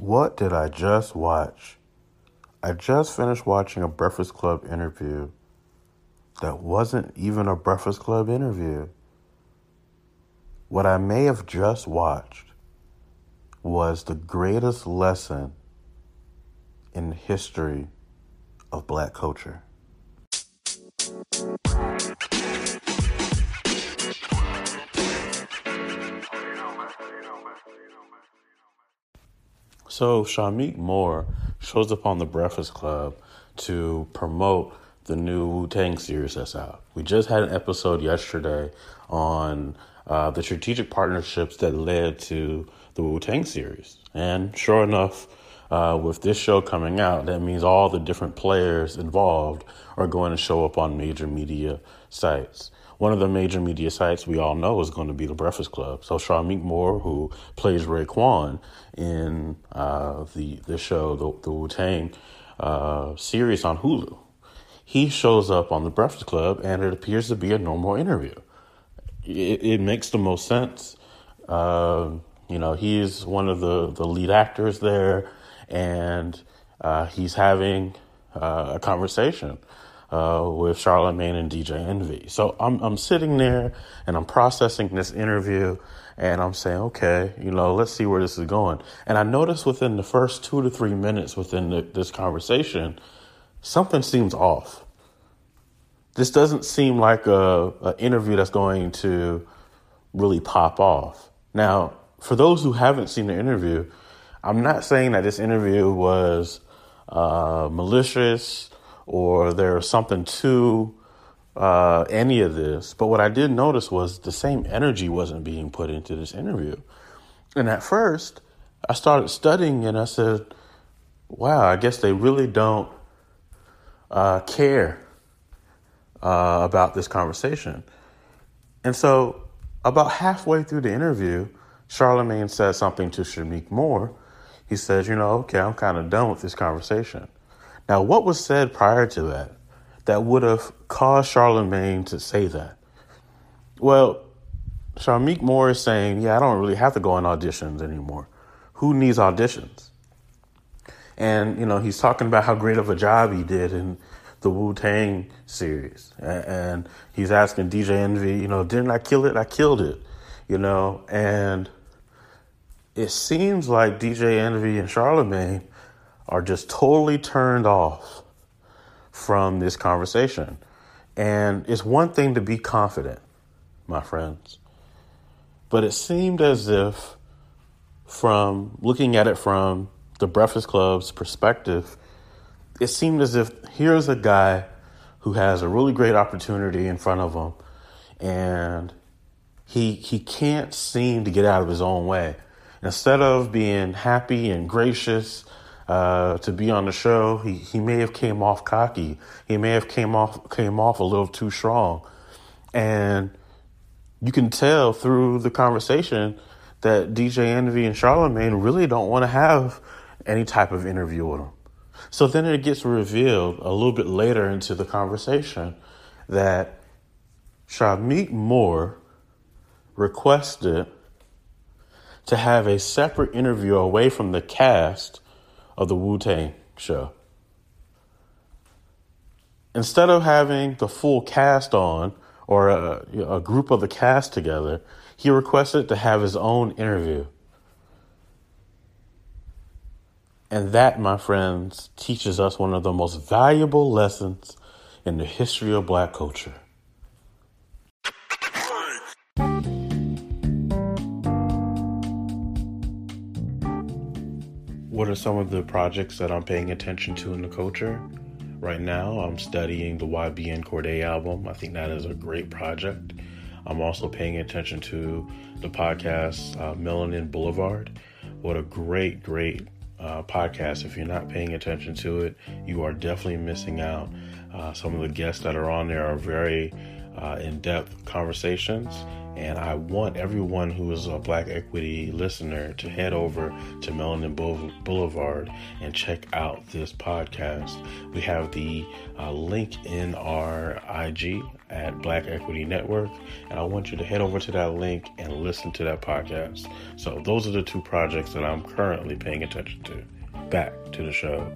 What did I just watch? I just finished watching a Breakfast Club interview that wasn't even a Breakfast Club interview. What I may have just watched was the greatest lesson in the history of black culture. So Shameik Moore shows up on the Breakfast Club to promote the new Wu Tang series that's out. We just had an episode yesterday on uh, the strategic partnerships that led to the Wu Tang series. And sure enough, uh, with this show coming out, that means all the different players involved are going to show up on major media sites. One of the major media sites we all know is going to be the Breakfast Club. So Shameik Moore, who plays Raekwon in uh, the the show, the, the Wu Tang uh, series on Hulu, he shows up on the Breakfast Club, and it appears to be a normal interview. It, it makes the most sense. Uh, you know, he's one of the the lead actors there, and uh, he's having uh, a conversation uh, with Charlemagne and DJ Envy. So I'm I'm sitting there and I'm processing this interview and I'm saying, okay, you know, let's see where this is going. And I noticed within the first two to three minutes within the, this conversation, something seems off. This doesn't seem like a, a interview that's going to really pop off. Now, for those who haven't seen the interview, I'm not saying that this interview was uh, malicious or there's something to uh, any of this. But what I did notice was the same energy wasn't being put into this interview. And at first, I started studying and I said, wow, I guess they really don't uh, care uh, about this conversation. And so, about halfway through the interview, Charlemagne said something to Shameik Moore. He says, You know, okay, I'm kind of done with this conversation. Now, what was said prior to that that would have caused Charlemagne to say that? Well, Shameik Moore is saying, Yeah, I don't really have to go on auditions anymore. Who needs auditions? And, you know, he's talking about how great of a job he did in the Wu Tang series. And he's asking DJ Envy, you know, didn't I kill it? I killed it, you know, and it seems like DJ Envy and Charlemagne are just totally turned off from this conversation. And it's one thing to be confident, my friends, but it seemed as if, from looking at it from the Breakfast Club's perspective, it seemed as if here's a guy who has a really great opportunity in front of him, and he he can't seem to get out of his own way. Instead of being happy and gracious uh, to be on the show. He he may have came off cocky. He may have came off came off a little too strong, and you can tell through the conversation that DJ Envy and Charlemagne really don't want to have any type of interview with him. So then it gets revealed a little bit later into the conversation that Shameik Moore requested to have a separate interview away from the cast of the Wu Tang show. Instead of having the full cast on or a, a group of the cast together, he requested to have his own interview. And that, my friends, teaches us one of the most valuable lessons in the history of black culture. What are some of the projects that I'm paying attention to in the culture? Right now, I'm studying the YBN Cordae album. I think that is a great project. I'm also paying attention to the podcast uh, Melanin Boulevard. What a great, great uh, podcast. If you're not paying attention to it, you are definitely missing out. Uh, some of the guests that are on there are very uh, in depth conversations, And I want everyone who is a Black Equity listener to head over to Melanin Boulevard and check out this podcast. We have the uh, link in our IG at Black Equity Network. And I want you to head over to that link and listen to that podcast. So, those are the two projects that I'm currently paying attention to. Back to the show.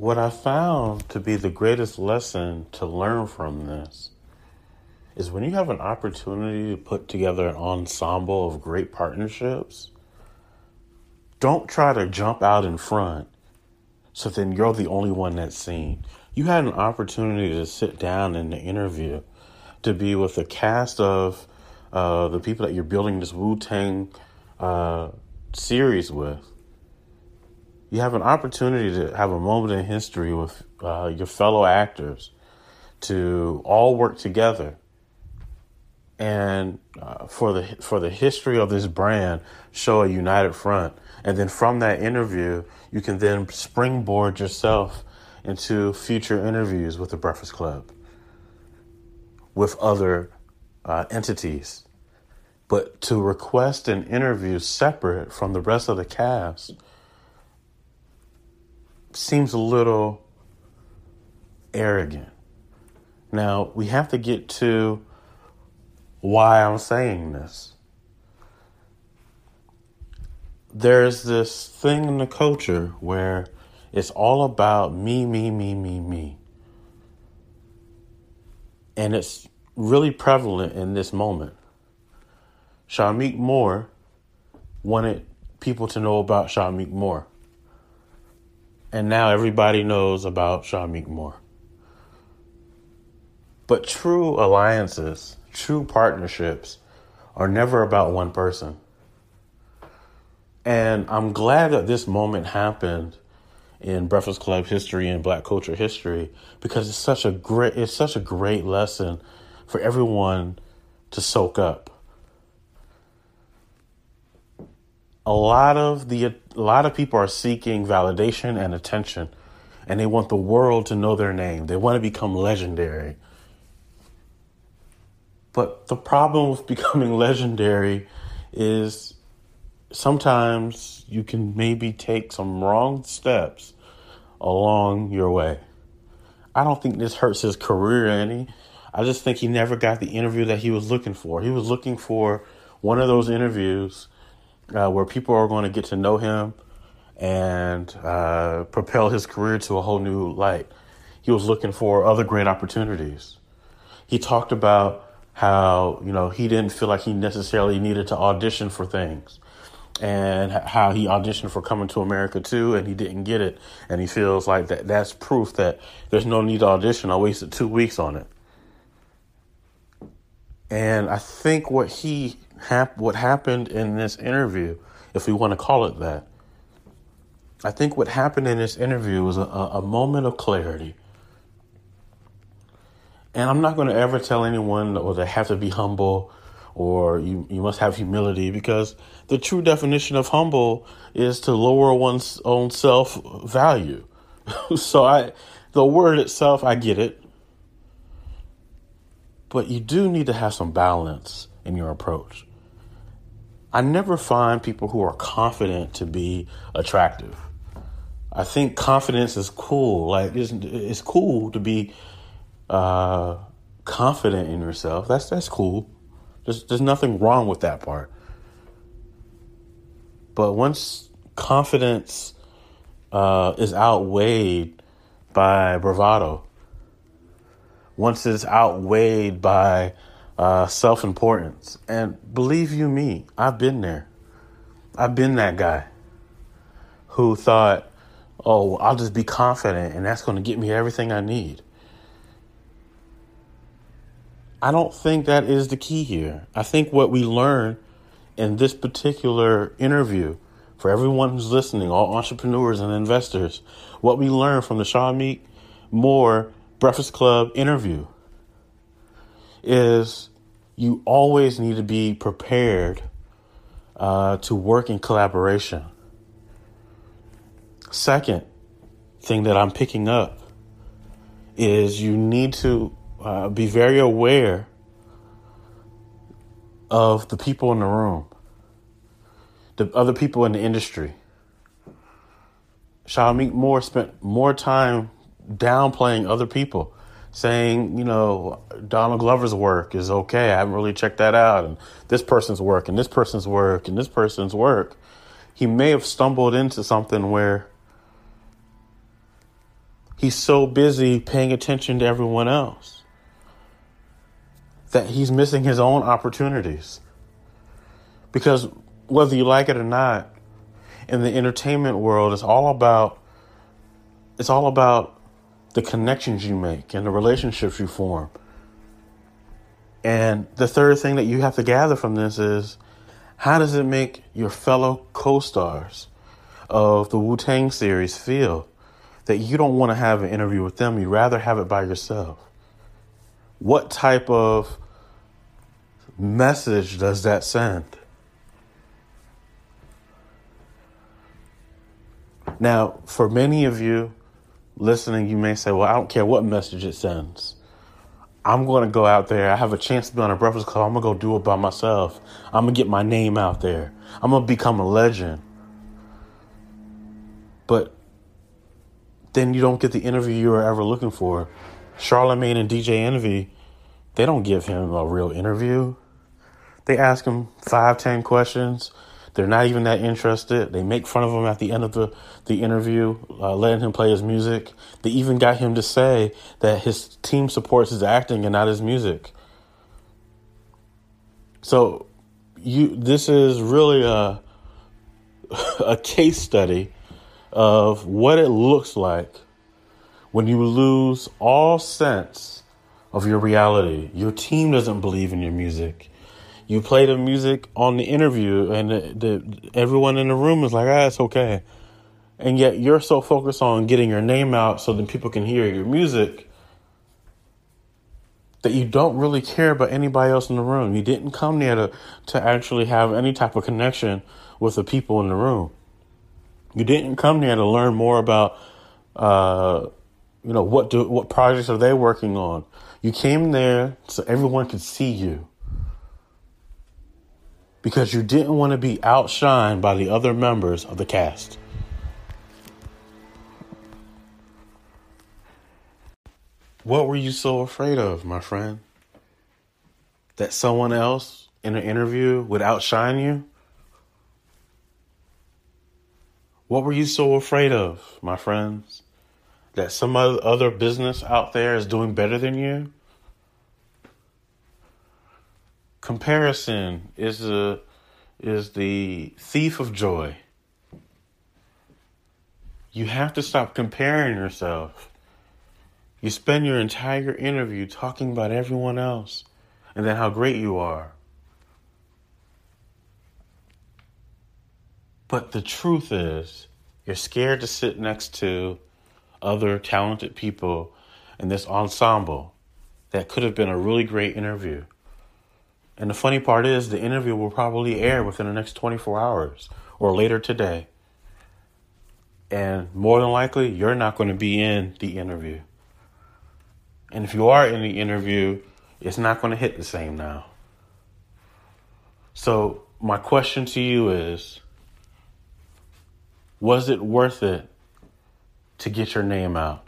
What I found to be the greatest lesson to learn from this is when you have an opportunity to put together an ensemble of great partnerships, don't try to jump out in front so then you're the only one that's seen. You had an opportunity to sit down in the interview to be with the cast of uh, the people that you're building this Wu Tang uh, series with you have an opportunity to have a moment in history with uh, your fellow actors to all work together. And uh, for the for the history of this brand show a united front. And then from that interview you can then springboard yourself into future interviews with the breakfast club with other uh, entities. But to request an interview separate from the rest of the cast seems a little arrogant. Now, we have to get to why I'm saying this. There's this thing in the culture where it's all about me, me, me, me, me. And it's really prevalent in this moment. Shameik Moore wanted people to know about Shameik Moore. And now everybody knows about Shameik Moore. But true alliances, true partnerships are never about one person. And I'm glad that this moment happened in Breakfast Club history and black culture history because it's such a great it's such a great lesson for everyone to soak up. A lot of the a lot of people are seeking validation and attention and they want the world to know their name. They want to become legendary. But the problem with becoming legendary is sometimes you can maybe take some wrong steps along your way. I don't think this hurts his career any. I just think he never got the interview that he was looking for. He was looking for one of those interviews uh, where people are going to get to know him and uh, propel his career to a whole new light. He was looking for other great opportunities. He talked about how you know he didn't feel like he necessarily needed to audition for things and how he auditioned for coming to america too and he didn't get it and he feels like that that's proof that there's no need to audition i wasted two weeks on it and i think what he hap- what happened in this interview, if we want to call it that. I think what happened in this interview was a, a moment of clarity. And I'm not going to ever tell anyone or they have to be humble or you, you must have humility because the true definition of humble is to lower one's own self value. so I the word itself I get it. But you do need to have some balance in your approach. I never find people who are confident to be attractive. I think confidence is cool. Like it's, it's cool to be uh, confident in yourself. That's that's cool. There's there's nothing wrong with that part. But once confidence uh, is outweighed by bravado, once it's outweighed by uh, self importance. And believe you me, I've been there. I've been that guy who thought, oh, I'll just be confident and that's going to get me everything I need. I don't think that is the key here. I think what we learn in this particular interview, for everyone who's listening, all entrepreneurs and investors, what we learn from the Shameik Moore Breakfast Club interview is you always need to be prepared uh, to work in collaboration. Second thing that I'm picking up is you need to uh, be very aware of the people in the room, the other people in the industry. Shalamik Moore spent more time downplaying other people, saying, you know, Donald Glover's work is okay. I haven't really checked that out. And this person's work, and this person's work, and this person's work. He may have stumbled into something where he's so busy paying attention to everyone else that he's missing his own opportunities. Because whether you like it or not, in the entertainment world, it's all about it's all about the connections you make and the relationships you form. And the third thing that you have to gather from this is how does it make your fellow co-stars of the Wu-Tang series feel that you don't want to have an interview with them, you'd rather have it by yourself? What type of message does that send? Now, for many of you listening, you may say, well, I don't care what message it sends. I'm going to go out there. I have a chance to be on a Breakfast Club. I'm going to go do it by myself. I'm going to get my name out there. I'm going to become a legend. But then you don't get the interview you were ever looking for. Charlemagne and DJ Envy, they don't give him a real interview. They ask him five, ten questions. They're not even that interested. They make fun of him at the end of the, the interview, uh, letting him play his music. They even got him to say that his team supports his acting and not his music. So you this is really a a case study of what it looks like when you lose all sense of your reality. Your team doesn't believe in your music. You play the music on the interview, and the, the, everyone in the room is like, "Ah, it's okay," and yet you're so focused on getting your name out so that people can hear your music that you don't really care about anybody else in the room. You didn't come there to, to actually have any type of connection with the people in the room. You didn't come there to learn more about, uh, you know, what do what projects are they working on. You came there so everyone could see you. Because you didn't want to be outshined by the other members of the cast. What were you so afraid of, my friend? That someone else in an interview would outshine you? What were you so afraid of, my friends? That some other business out there is doing better than you? Comparison is the is the thief of joy. You have to stop comparing yourself. You spend your entire interview talking about everyone else and then how great you are. But the truth is, you're scared to sit next to other talented people in this ensemble that could have been a really great interview. And the funny part is, the interview will probably air within the next 24 hours or later today. And more than likely, you're not going to be in the interview. And if you are in the interview, it's not going to hit the same now. So, my question to you is was it worth it to get your name out?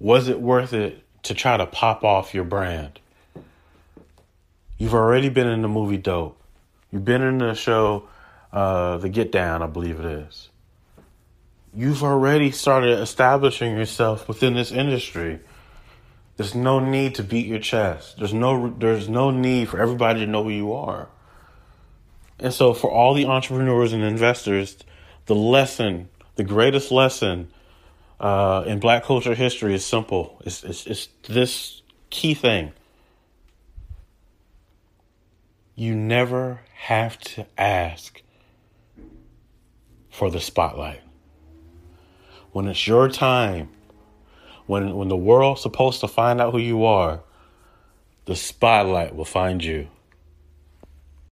Was it worth it to try to pop off your brand? You've already been in the movie Dope. You've been in the show uh, The Get Down, I believe it is. You've already started establishing yourself within this industry. There's no need to beat your chest. There's no there's no need for everybody to know who you are. And so, for all the entrepreneurs and investors, the lesson, the greatest lesson uh, in black culture history is simple. It's, it's, it's this key thing. You never have to ask for the spotlight. When it's your time, when when the world's supposed to find out who you are, the spotlight will find you.